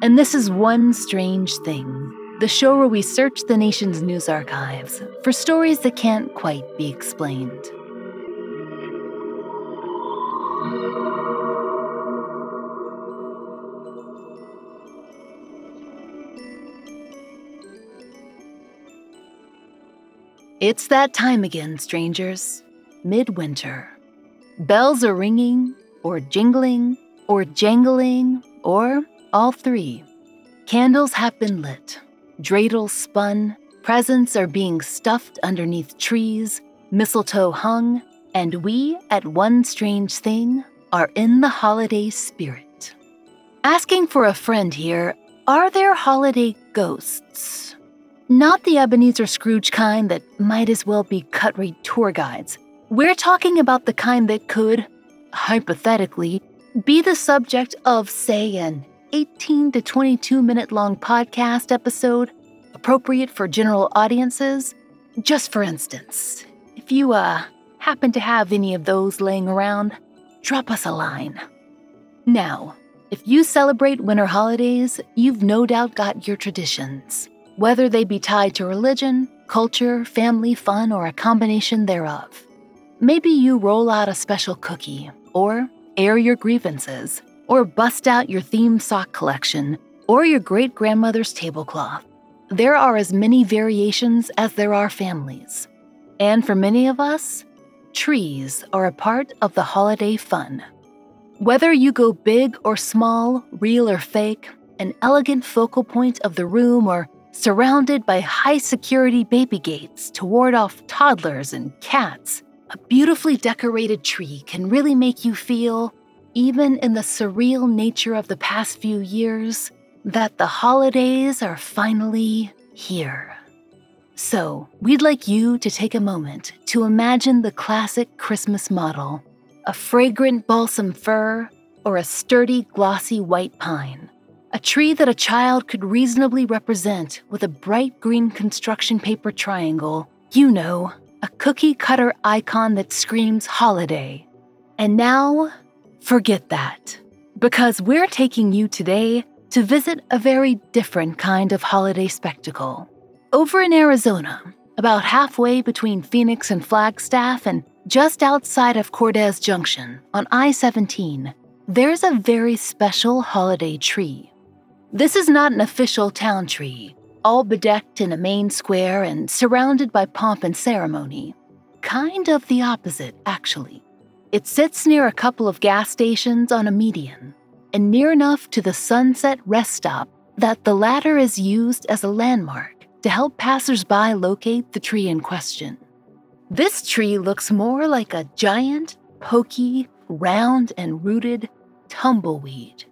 and this is One Strange Thing, the show where we search the nation's news archives for stories that can't quite be explained. It's that time again, strangers. Midwinter. Bells are ringing, or jingling, or jangling, or all three. Candles have been lit, dreidels spun, presents are being stuffed underneath trees, mistletoe hung, and we at One Strange Thing are in the holiday spirit. Asking for a friend here, are there holiday ghosts? Not the Ebenezer Scrooge kind that might as well be cut rate tour guides. We're talking about the kind that could, hypothetically, be the subject of, say, an 18 to 22 minute long podcast episode appropriate for general audiences. Just for instance, if you uh, happen to have any of those laying around, drop us a line. Now, if you celebrate winter holidays, you've no doubt got your traditions, whether they be tied to religion, culture, family, fun, or a combination thereof. Maybe you roll out a special cookie, or air your grievances, or bust out your themed sock collection, or your great grandmother's tablecloth. There are as many variations as there are families. And for many of us, trees are a part of the holiday fun. Whether you go big or small, real or fake, an elegant focal point of the room, or surrounded by high security baby gates to ward off toddlers and cats, a beautifully decorated tree can really make you feel, even in the surreal nature of the past few years, that the holidays are finally here. So, we'd like you to take a moment to imagine the classic Christmas model a fragrant balsam fir or a sturdy, glossy white pine. A tree that a child could reasonably represent with a bright green construction paper triangle. You know, a cookie cutter icon that screams holiday. And now, forget that. Because we're taking you today to visit a very different kind of holiday spectacle. Over in Arizona, about halfway between Phoenix and Flagstaff and just outside of Cordes Junction on I 17, there's a very special holiday tree. This is not an official town tree, all bedecked in a main square and surrounded by pomp and ceremony. Kind of the opposite, actually. It sits near a couple of gas stations on a median, and near enough to the Sunset Rest Stop that the latter is used as a landmark to help passersby locate the tree in question. This tree looks more like a giant, pokey, round, and rooted tumbleweed.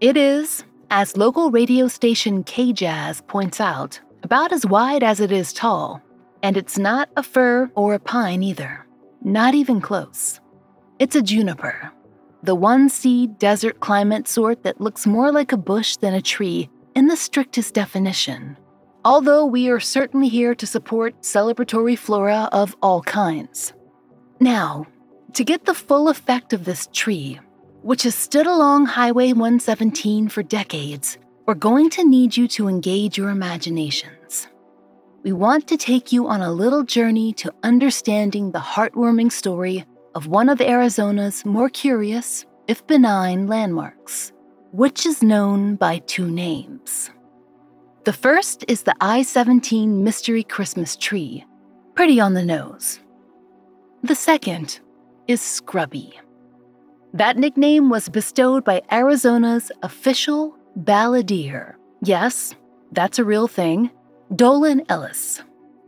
It is, as local radio station KJZZ points out, about as wide as it is tall, and it's not a fir or a pine either. Not even close. It's a juniper, the one seed desert climate sort that looks more like a bush than a tree in the strictest definition. Although we are certainly here to support celebratory flora of all kinds. Now, to get the full effect of this tree, which has stood along Highway 117 for decades, we're going to need you to engage your imaginations. We want to take you on a little journey to understanding the heartwarming story of one of Arizona's more curious, if benign, landmarks, which is known by two names. The first is the I 17 Mystery Christmas Tree, pretty on the nose. The second is Scrubby. That nickname was bestowed by Arizona's official balladeer. Yes, that's a real thing. Dolan Ellis.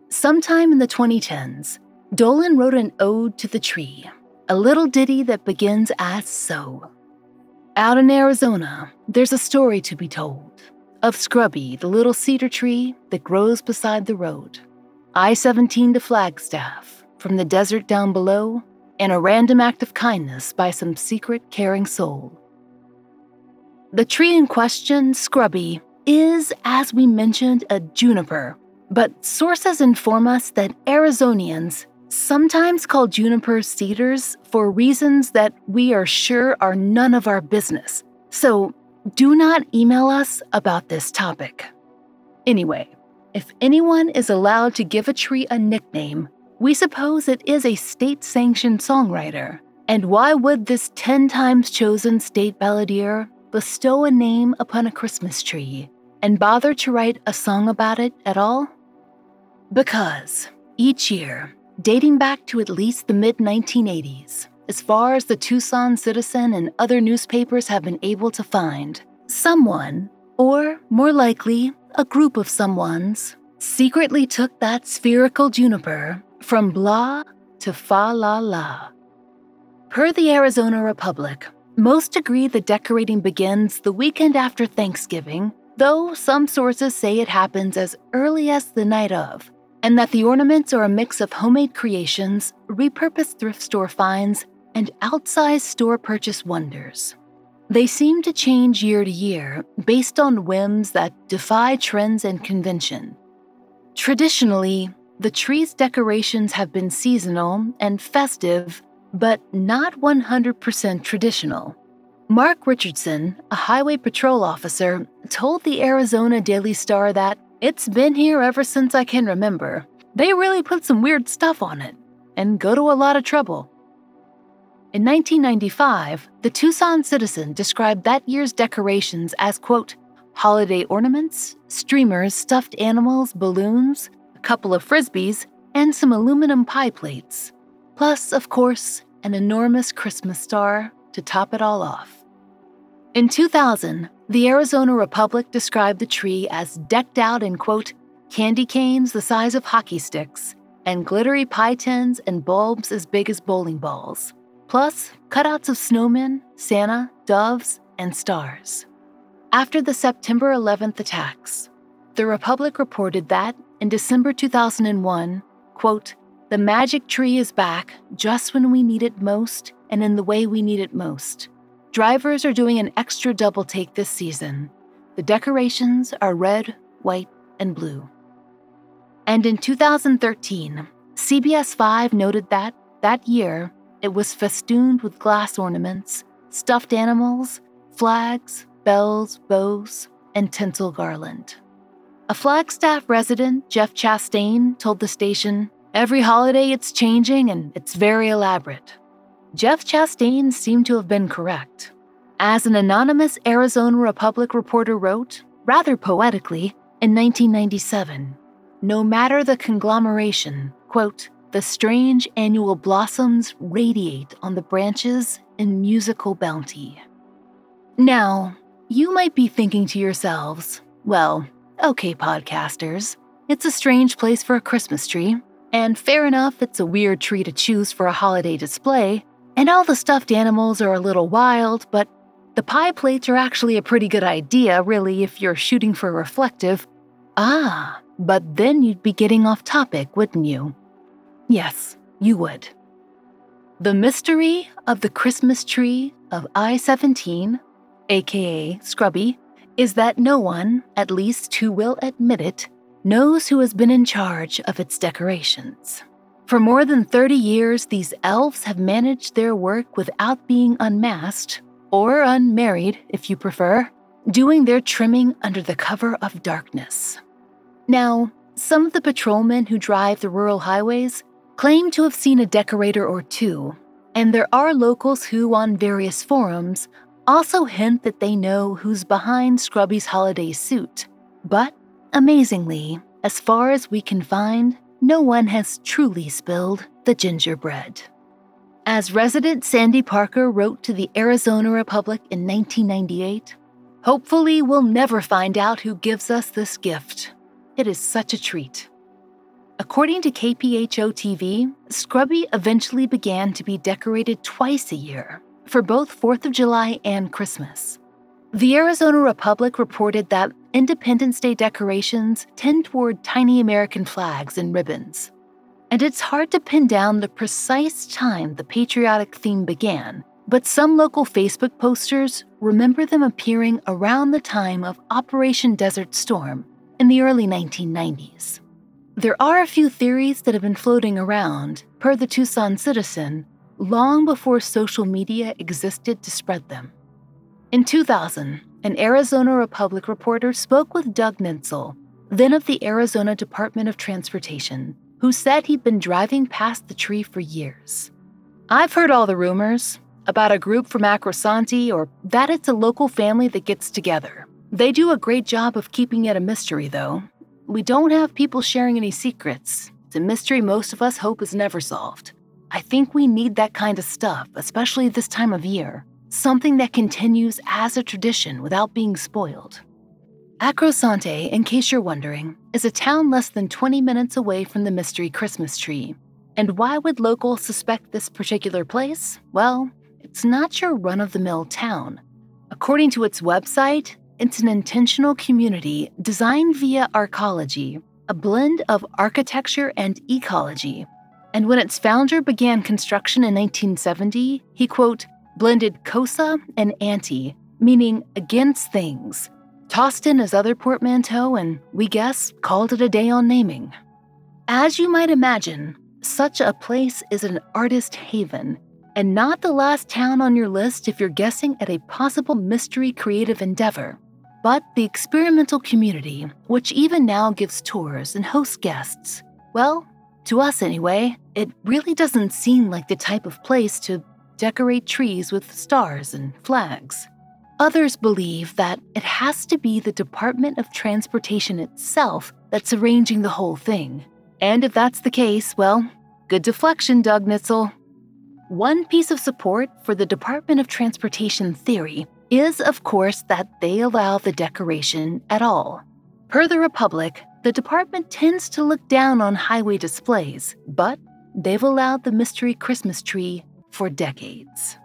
Sometime in the 2010s, Dolan wrote an ode to the tree, a little ditty that begins as so. Out in Arizona, there's a story to be told of Scrubby, the little cedar tree that grows beside the road. I 17 to Flagstaff, from the desert down below, and a random act of kindness by some secret caring soul. The tree in question, Scrubby, is, as we mentioned, a juniper, but sources inform us that Arizonians sometimes called juniper cedars for reasons that we are sure are none of our business. So do not email us about this topic. Anyway, if anyone is allowed to give a tree a nickname, we suppose it is a state sanctioned songwriter. And why would this 10 times chosen state balladeer bestow a name upon a Christmas tree and bother to write a song about it at all? Because each year, dating back to at least the mid 1980s, as far as the Tucson Citizen and other newspapers have been able to find, someone, or more likely, a group of someones, secretly took that spherical juniper from blah to fa la la. Per the Arizona Republic, most agree the decorating begins the weekend after Thanksgiving, though some sources say it happens as early as the night of, and that the ornaments are a mix of homemade creations, repurposed thrift store finds, and outsized store purchase wonders. They seem to change year to year based on whims that defy trends and convention. Traditionally, the tree's decorations have been seasonal and festive, but not 100% traditional. Mark Richardson, a highway patrol officer, told the Arizona Daily Star that it's been here ever since I can remember. They really put some weird stuff on it and go to a lot of trouble. In 1995, the Tucson Citizen described that year's decorations as, quote, holiday ornaments, streamers, stuffed animals, balloons, a couple of frisbees, and some aluminum pie plates. Plus, of course, an enormous Christmas star to top it all off. In 2000, the Arizona Republic described the tree as decked out in, quote, candy canes the size of hockey sticks, and glittery pie tins and bulbs as big as bowling balls, plus cutouts of snowmen, Santa, doves, and stars. After the September 11th attacks, the Republic reported that in December 2001, quote, the magic tree is back just when we need it most and in the way we need it most. Drivers are doing an extra double take this season. The decorations are red, white, and blue. And in 2013, CBS 5 noted that, that year, it was festooned with glass ornaments, stuffed animals, flags, bells, bows, and tinsel garland. A Flagstaff resident, Jeff Chastain, told the station, Every holiday it's changing and it's very elaborate. Jeff Chastain seemed to have been correct. As an anonymous Arizona Republic reporter wrote, rather poetically, in 1997, no matter the conglomeration, quote, the strange annual blossoms radiate on the branches in musical bounty. Now, you might be thinking to yourselves, well, okay, podcasters, it's a strange place for a Christmas tree, and fair enough, it's a weird tree to choose for a holiday display, and all the stuffed animals are a little wild, but the pie plates are actually a pretty good idea, really, if you're shooting for reflective. Ah, but then you'd be getting off topic, wouldn't you? Yes, you would. The mystery of the Christmas tree of I 17, aka Scrubby, is that no one, at least who will admit it, knows who has been in charge of its decorations. For more than 30 years, these elves have managed their work without being unmasked, or unmarried if you prefer, doing their trimming under the cover of darkness. Now, some of the patrolmen who drive the rural highways claim to have seen a decorator or two, and there are locals who, on various forums, also hint that they know who's behind Scrubby's holiday suit. But, amazingly, as far as we can find, no one has truly spilled the gingerbread. As resident Sandy Parker wrote to the Arizona Republic in 1998, hopefully we'll never find out who gives us this gift. It is such a treat. According to KPHO TV, Scrubby eventually began to be decorated twice a year for both 4th of July and Christmas. The Arizona Republic reported that Independence Day decorations tend toward tiny American flags and ribbons. And it's hard to pin down the precise time the patriotic theme began, but some local Facebook posters remember them appearing around the time of Operation Desert Storm in the early 1990s. There are a few theories that have been floating around, per the Tucson Citizen, long before social media existed to spread them. In 2000, an Arizona Republic reporter spoke with Doug Nintzel, then of the Arizona Department of Transportation, who said he'd been driving past the tree for years. I've heard all the rumors about a group from Arcosanti or that it's a local family that gets together. They do a great job of keeping it a mystery, though. We don't have people sharing any secrets. It's a mystery most of us hope is never solved. I think we need that kind of stuff, especially this time of year. Something that continues as a tradition without being spoiled. Arcosanti, in case you're wondering, is a town less than 20 minutes away from the mystery Christmas tree. And why would locals suspect this particular place? Well, it's not your run of the mill town. According to its website, it's an intentional community designed via arcology, a blend of architecture and ecology and when its founder began construction in 1970, he, quote, blended cosa and anti, meaning against things, tossed in his other portmanteau, and we guess called it a day on naming. As you might imagine, such a place is an artist haven, and not the last town on your list if you're guessing at a possible mystery creative endeavor, but the experimental community, which even now gives tours and hosts guests. Well, to us, anyway, it really doesn't seem like the type of place to decorate trees with stars and flags. Others believe that it has to be the Department of Transportation itself that's arranging the whole thing. And if that's the case, well, good deflection, Doug Nintzel. One piece of support for the Department of Transportation theory is, of course, that they allow the decoration at all. Per the Republic, the department tends to look down on highway displays, but they've allowed the mystery Christmas tree for decades.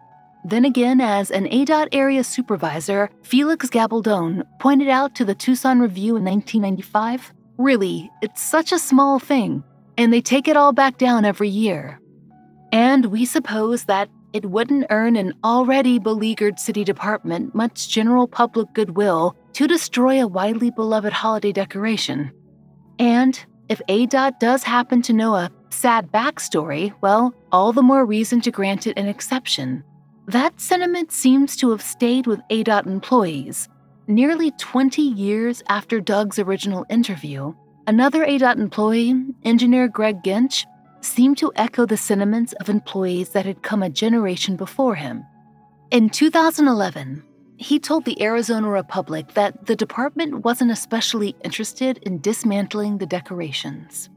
Then again, as an ADOT area supervisor, Felix Gabaldon pointed out to the Tucson Review in 1995, really, it's such a small thing, and they take it all back down every year. And we suppose that it wouldn't earn an already beleaguered city department much general public goodwill to destroy a widely beloved holiday decoration. And if ADOT does happen to know a sad backstory, well, all the more reason to grant it an exception. That sentiment seems to have stayed with ADOT employees. Nearly 20 years after Doug's original interview, another ADOT employee, engineer Greg Ginch, seemed to echo the sentiments of employees that had come a generation before him. In 2011, he told the Arizona Republic that the department wasn't especially interested in dismantling the decorations.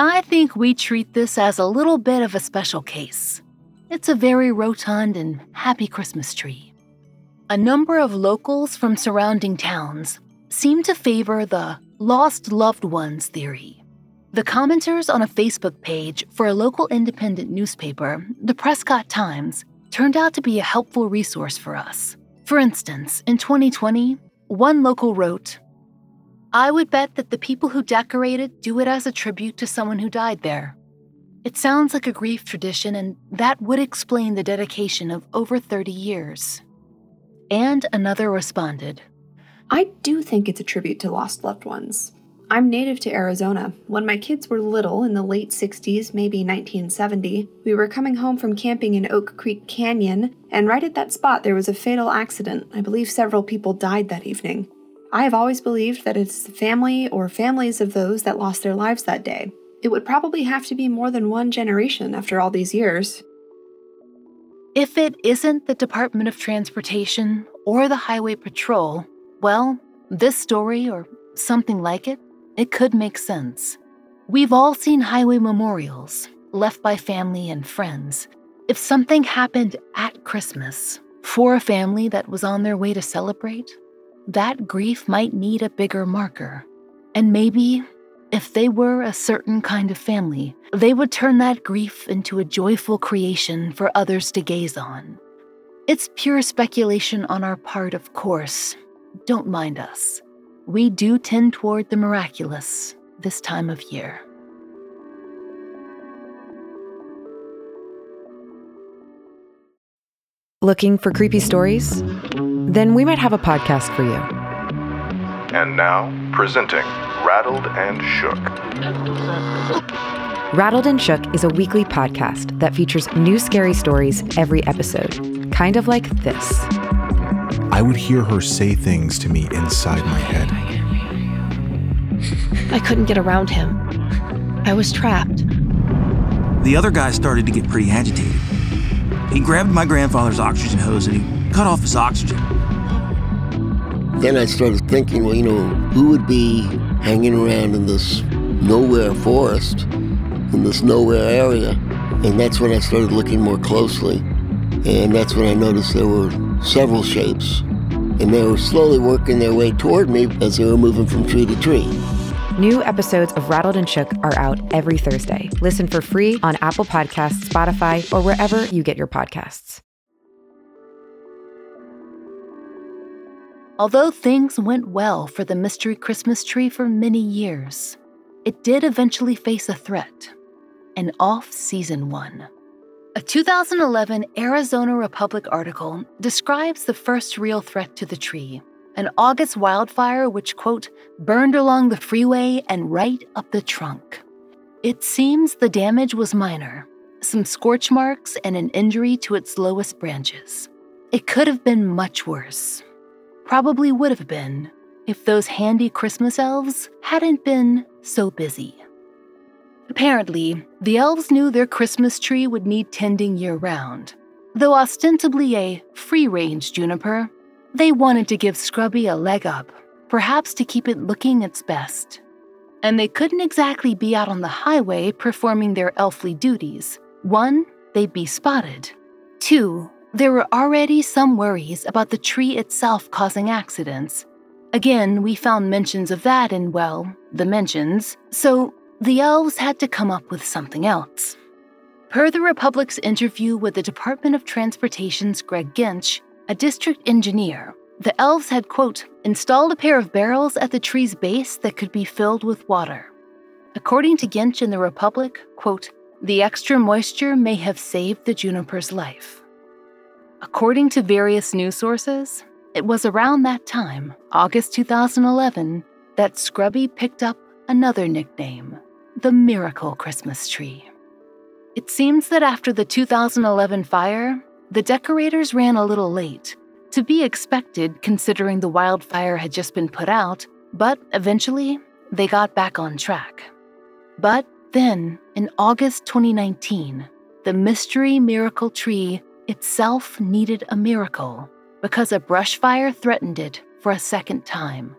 I think we treat this as a little bit of a special case. It's a very rotund and happy Christmas tree. A number of locals from surrounding towns seem to favor the lost loved ones theory. The commenters on a Facebook page for a local independent newspaper, the Prescott Times, turned out to be a helpful resource for us. For instance, in 2020, one local wrote, I would bet that the people who decorate it do it as a tribute to someone who died there. It sounds like a grief tradition, and that would explain the dedication of over 30 years. And another responded, I do think it's a tribute to lost loved ones. I'm native to Arizona. When my kids were little in the late 60s, maybe 1970, we were coming home from camping in Oak Creek Canyon, and right at that spot there was a fatal accident. I believe several people died that evening. I have always believed that it's the family or families of those that lost their lives that day. It would probably have to be more than one generation after all these years. If it isn't the Department of Transportation or the Highway Patrol, well, this story or something like it it could make sense. We've all seen highway memorials left by family and friends. If something happened at Christmas for a family that was on their way to celebrate, that grief might need a bigger marker. And maybe if they were a certain kind of family, they would turn that grief into a joyful creation for others to gaze on. It's pure speculation on our part, of course. Don't mind us we do tend toward the miraculous this time of year. Looking for creepy stories? Then we might have a podcast for you. And now, presenting Rattled and Shook. Rattled and Shook is a weekly podcast that features new scary stories every episode, kind of like this. I would hear her say things to me inside my head. I couldn't get around him. I was trapped. The other guy started to get pretty agitated. He grabbed my grandfather's oxygen hose and he cut off his oxygen. Then I started thinking, well, you know, who would be hanging around in this nowhere forest, in this nowhere area? And that's when I started looking more closely. And that's when I noticed there were several shapes and they were slowly working their way toward me as they were moving from tree to tree. New episodes of Rattled and Shook are out every Thursday. Listen for free on Apple Podcasts, Spotify, or wherever you get your podcasts. Although things went well for the Mystery Christmas tree for many years, it did eventually face a threat an off season one. A 2011 Arizona Republic article describes the first real threat to the tree an August wildfire which, quote, burned along the freeway and right up the trunk. It seems the damage was minor some scorch marks and an injury to its lowest branches. It could have been much worse. Probably would have been if those handy Christmas elves hadn't been so busy. Apparently, the elves knew their Christmas tree would need tending year round. Though ostensibly a free range juniper, they wanted to give Scrubby a leg up, perhaps to keep it looking its best. And they couldn't exactly be out on the highway performing their elfly duties. One, they'd be spotted. Two, there were already some worries about the tree itself causing accidents. Again, we found mentions of that in, well, the mentions, so the elves had to come up with something else. Per the Republic's interview with the Department of Transportation's Greg Ginch, a district engineer, the elves had, quote, installed a pair of barrels at the tree's base that could be filled with water. According to Ginch in the Republic, quote, the extra moisture may have saved the juniper's life. According to various news sources, it was around that time, August 2011, that Scrubby picked up another nickname the Miracle Christmas Tree. It seems that after the 2011 fire, the decorators ran a little late, to be expected considering the wildfire had just been put out, but eventually they got back on track. But then, in August 2019, the mystery miracle tree itself needed a miracle because a brush fire threatened it for a second time.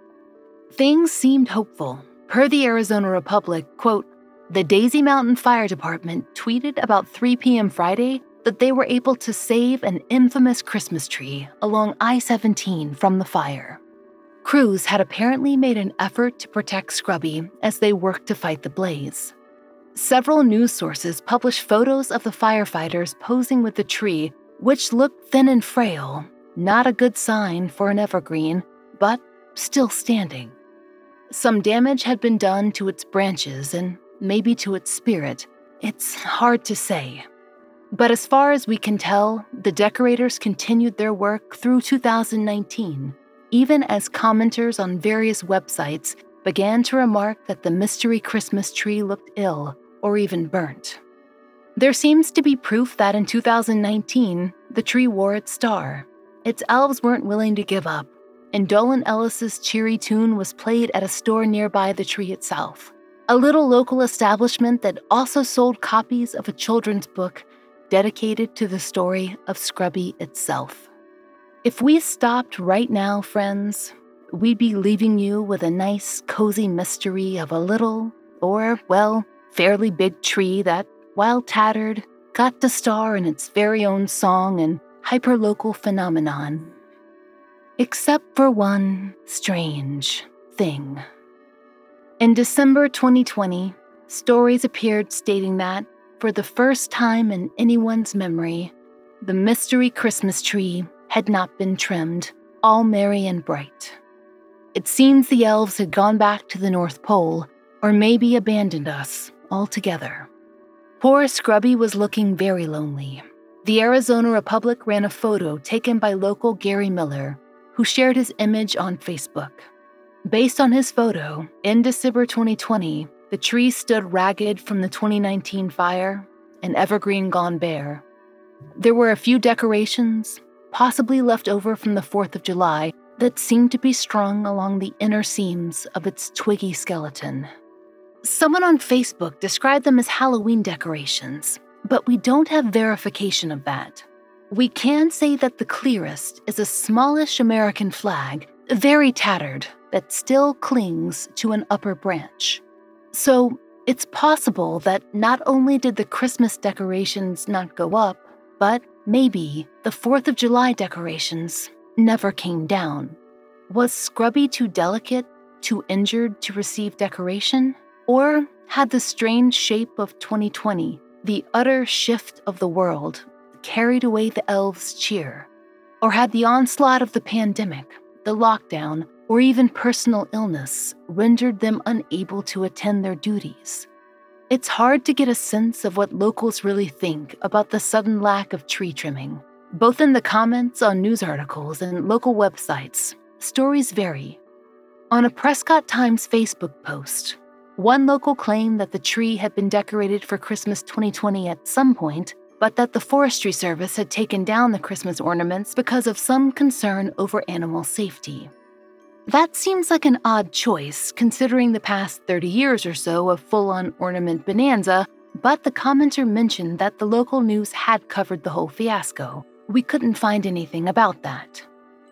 Things seemed hopeful. Per the Arizona Republic, quote, the Daisy Mountain Fire Department tweeted about 3 p.m. Friday that they were able to save an infamous Christmas tree along I 17 from the fire. Crews had apparently made an effort to protect Scrubby as they worked to fight the blaze. Several news sources published photos of the firefighters posing with the tree, which looked thin and frail, not a good sign for an evergreen, but still standing. Some damage had been done to its branches and maybe to its spirit. It's hard to say. But as far as we can tell, the decorators continued their work through 2019, even as commenters on various websites began to remark that the mystery Christmas tree looked ill or even burnt. There seems to be proof that in 2019, the tree wore its star. Its elves weren't willing to give up, and Dolan Ellis's cheery tune was played at a store nearby the tree itself, a little local establishment that also sold copies of a children's book dedicated to the story of Scrubby itself. If we stopped right now, friends, we'd be leaving you with a nice, cozy mystery of a little, or, well, fairly big tree that, while tattered, got to star in its very own song and hyperlocal phenomenon. Except for one strange thing. In December 2020, stories appeared stating that, for the first time in anyone's memory, the mystery Christmas tree had not been trimmed, all merry and bright. It seems the elves had gone back to the North Pole, or maybe abandoned us altogether. Poor Scrubby was looking very lonely. The Arizona Republic ran a photo taken by local Gary Miller, who shared his image on Facebook. Based on his photo, in December 2020, the tree stood ragged from the 2019 fire, an evergreen gone bare. There were a few decorations, possibly left over from the 4th of July, that seemed to be strung along the inner seams of its twiggy skeleton. Someone on Facebook described them as Halloween decorations, but we don't have verification of that. We can say that the clearest is a smallish American flag, very tattered, that still clings to an upper branch. So it's possible that not only did the Christmas decorations not go up, but maybe the 4th of July decorations never came down. Was Scrubby too delicate, too injured to receive decoration? Or had the strange shape of 2020, the utter shift of the world, carried away the elves' cheer? Or had the onslaught of the pandemic, the lockdown, or even personal illness rendered them unable to attend their duties. It's hard to get a sense of what locals really think about the sudden lack of tree trimming. Both in the comments on news articles and local websites, stories vary. On a Prescott Times Facebook post, one local claimed that the tree had been decorated for Christmas 2020 at some point, but that the Forestry Service had taken down the Christmas ornaments because of some concern over animal safety. That seems like an odd choice, considering the past 30 years or so of full on ornament bonanza, but the commenter mentioned that the local news had covered the whole fiasco. We couldn't find anything about that.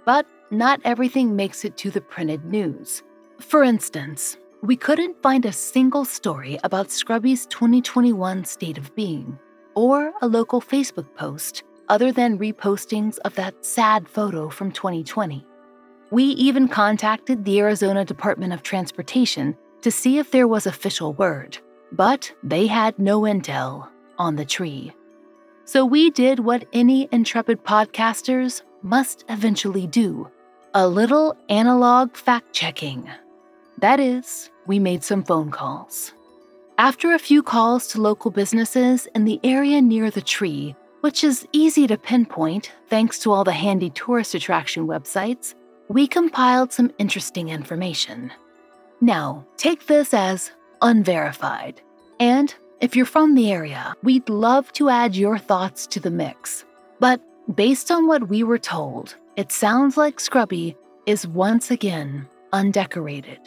But not everything makes it to the printed news. For instance, we couldn't find a single story about Scrubby's 2021 state of being, or a local Facebook post other than repostings of that sad photo from 2020. We even contacted the Arizona Department of Transportation to see if there was official word, but they had no intel on the tree. So we did what any intrepid podcasters must eventually do a little analog fact checking. That is, we made some phone calls. After a few calls to local businesses in the area near the tree, which is easy to pinpoint thanks to all the handy tourist attraction websites, we compiled some interesting information. Now, take this as unverified. And if you're from the area, we'd love to add your thoughts to the mix. But based on what we were told, it sounds like Scrubby is once again undecorated.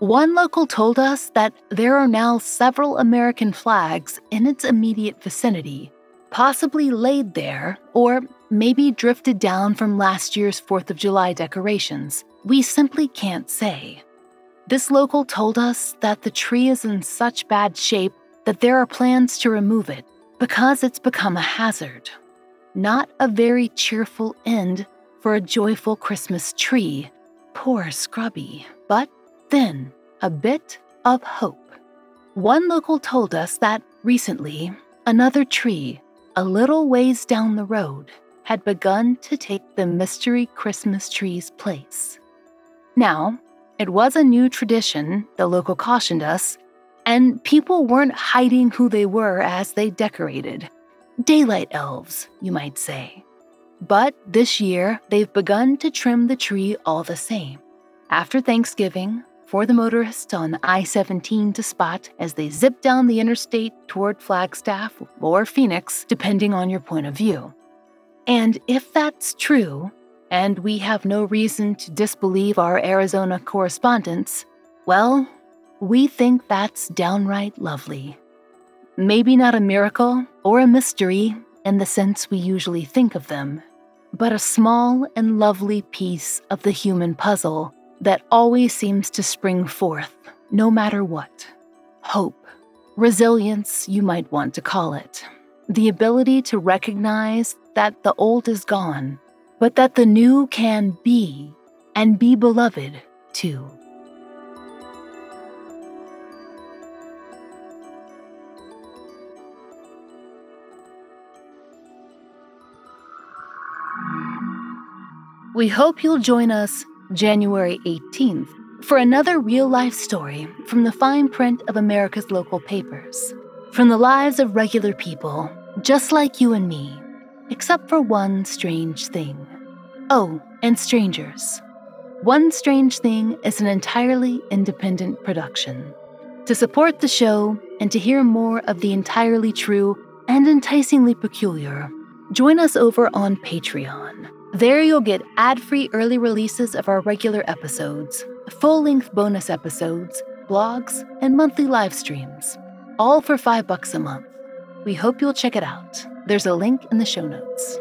One local told us that there are now several American flags in its immediate vicinity, possibly laid there or maybe drifted down from last year's 4th of July decorations. We simply can't say. This local told us that the tree is in such bad shape that there are plans to remove it because it's become a hazard. Not a very cheerful end for a joyful Christmas tree. Poor Scrubby. But then, a bit of hope. One local told us that recently, another tree, a little ways down the road, had begun to take the mystery Christmas tree's place. Now, it was a new tradition, the local cautioned us, and people weren't hiding who they were as they decorated. Daylight elves, you might say. But this year, they've begun to trim the tree all the same. After Thanksgiving, for the motorists on I 17 to spot as they zip down the interstate toward Flagstaff or Phoenix, depending on your point of view. And if that's true, and we have no reason to disbelieve our Arizona correspondents, well, we think that's downright lovely. Maybe not a miracle or a mystery in the sense we usually think of them, but a small and lovely piece of the human puzzle that always seems to spring forth, no matter what. Hope, resilience, you might want to call it. The ability to recognize that the old is gone, but that the new can be, and be beloved too. We hope you'll join us January 18th for another real life story from the fine print of America's local papers. From the lives of regular people, just like you and me, except for one strange thing. Oh, and strangers. One Strange Thing is an entirely independent production. To support the show and to hear more of the entirely true and enticingly peculiar, join us over on Patreon. There you'll get ad free early releases of our regular episodes, full length bonus episodes, blogs, and monthly live streams, all for five bucks a month. We hope you'll check it out. There's a link in the show notes.